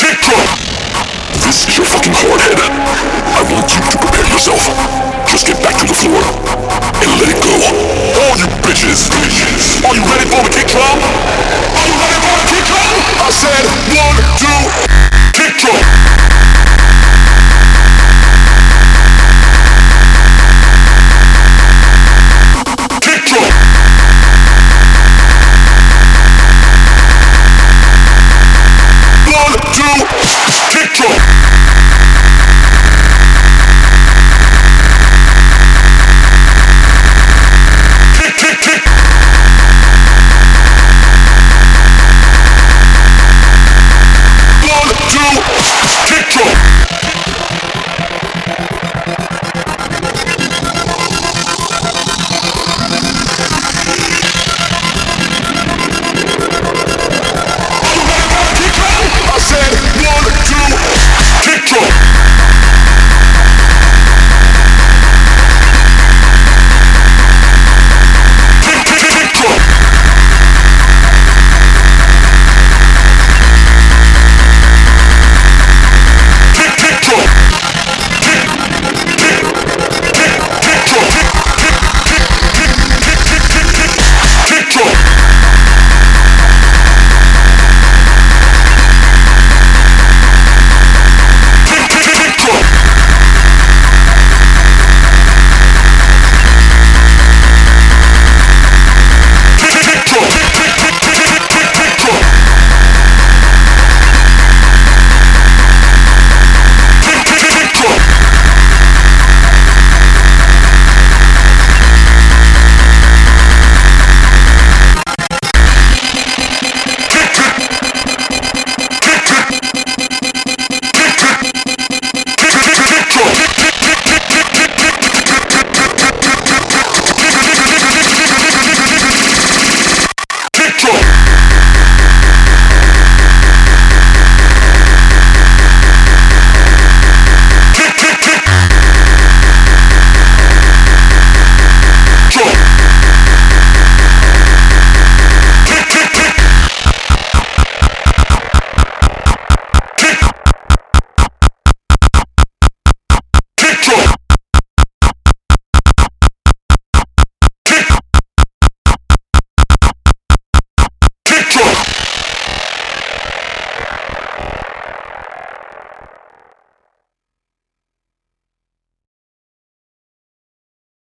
Kick! This is your fucking hard head. I want you to prepare yourself. Just get back to the floor.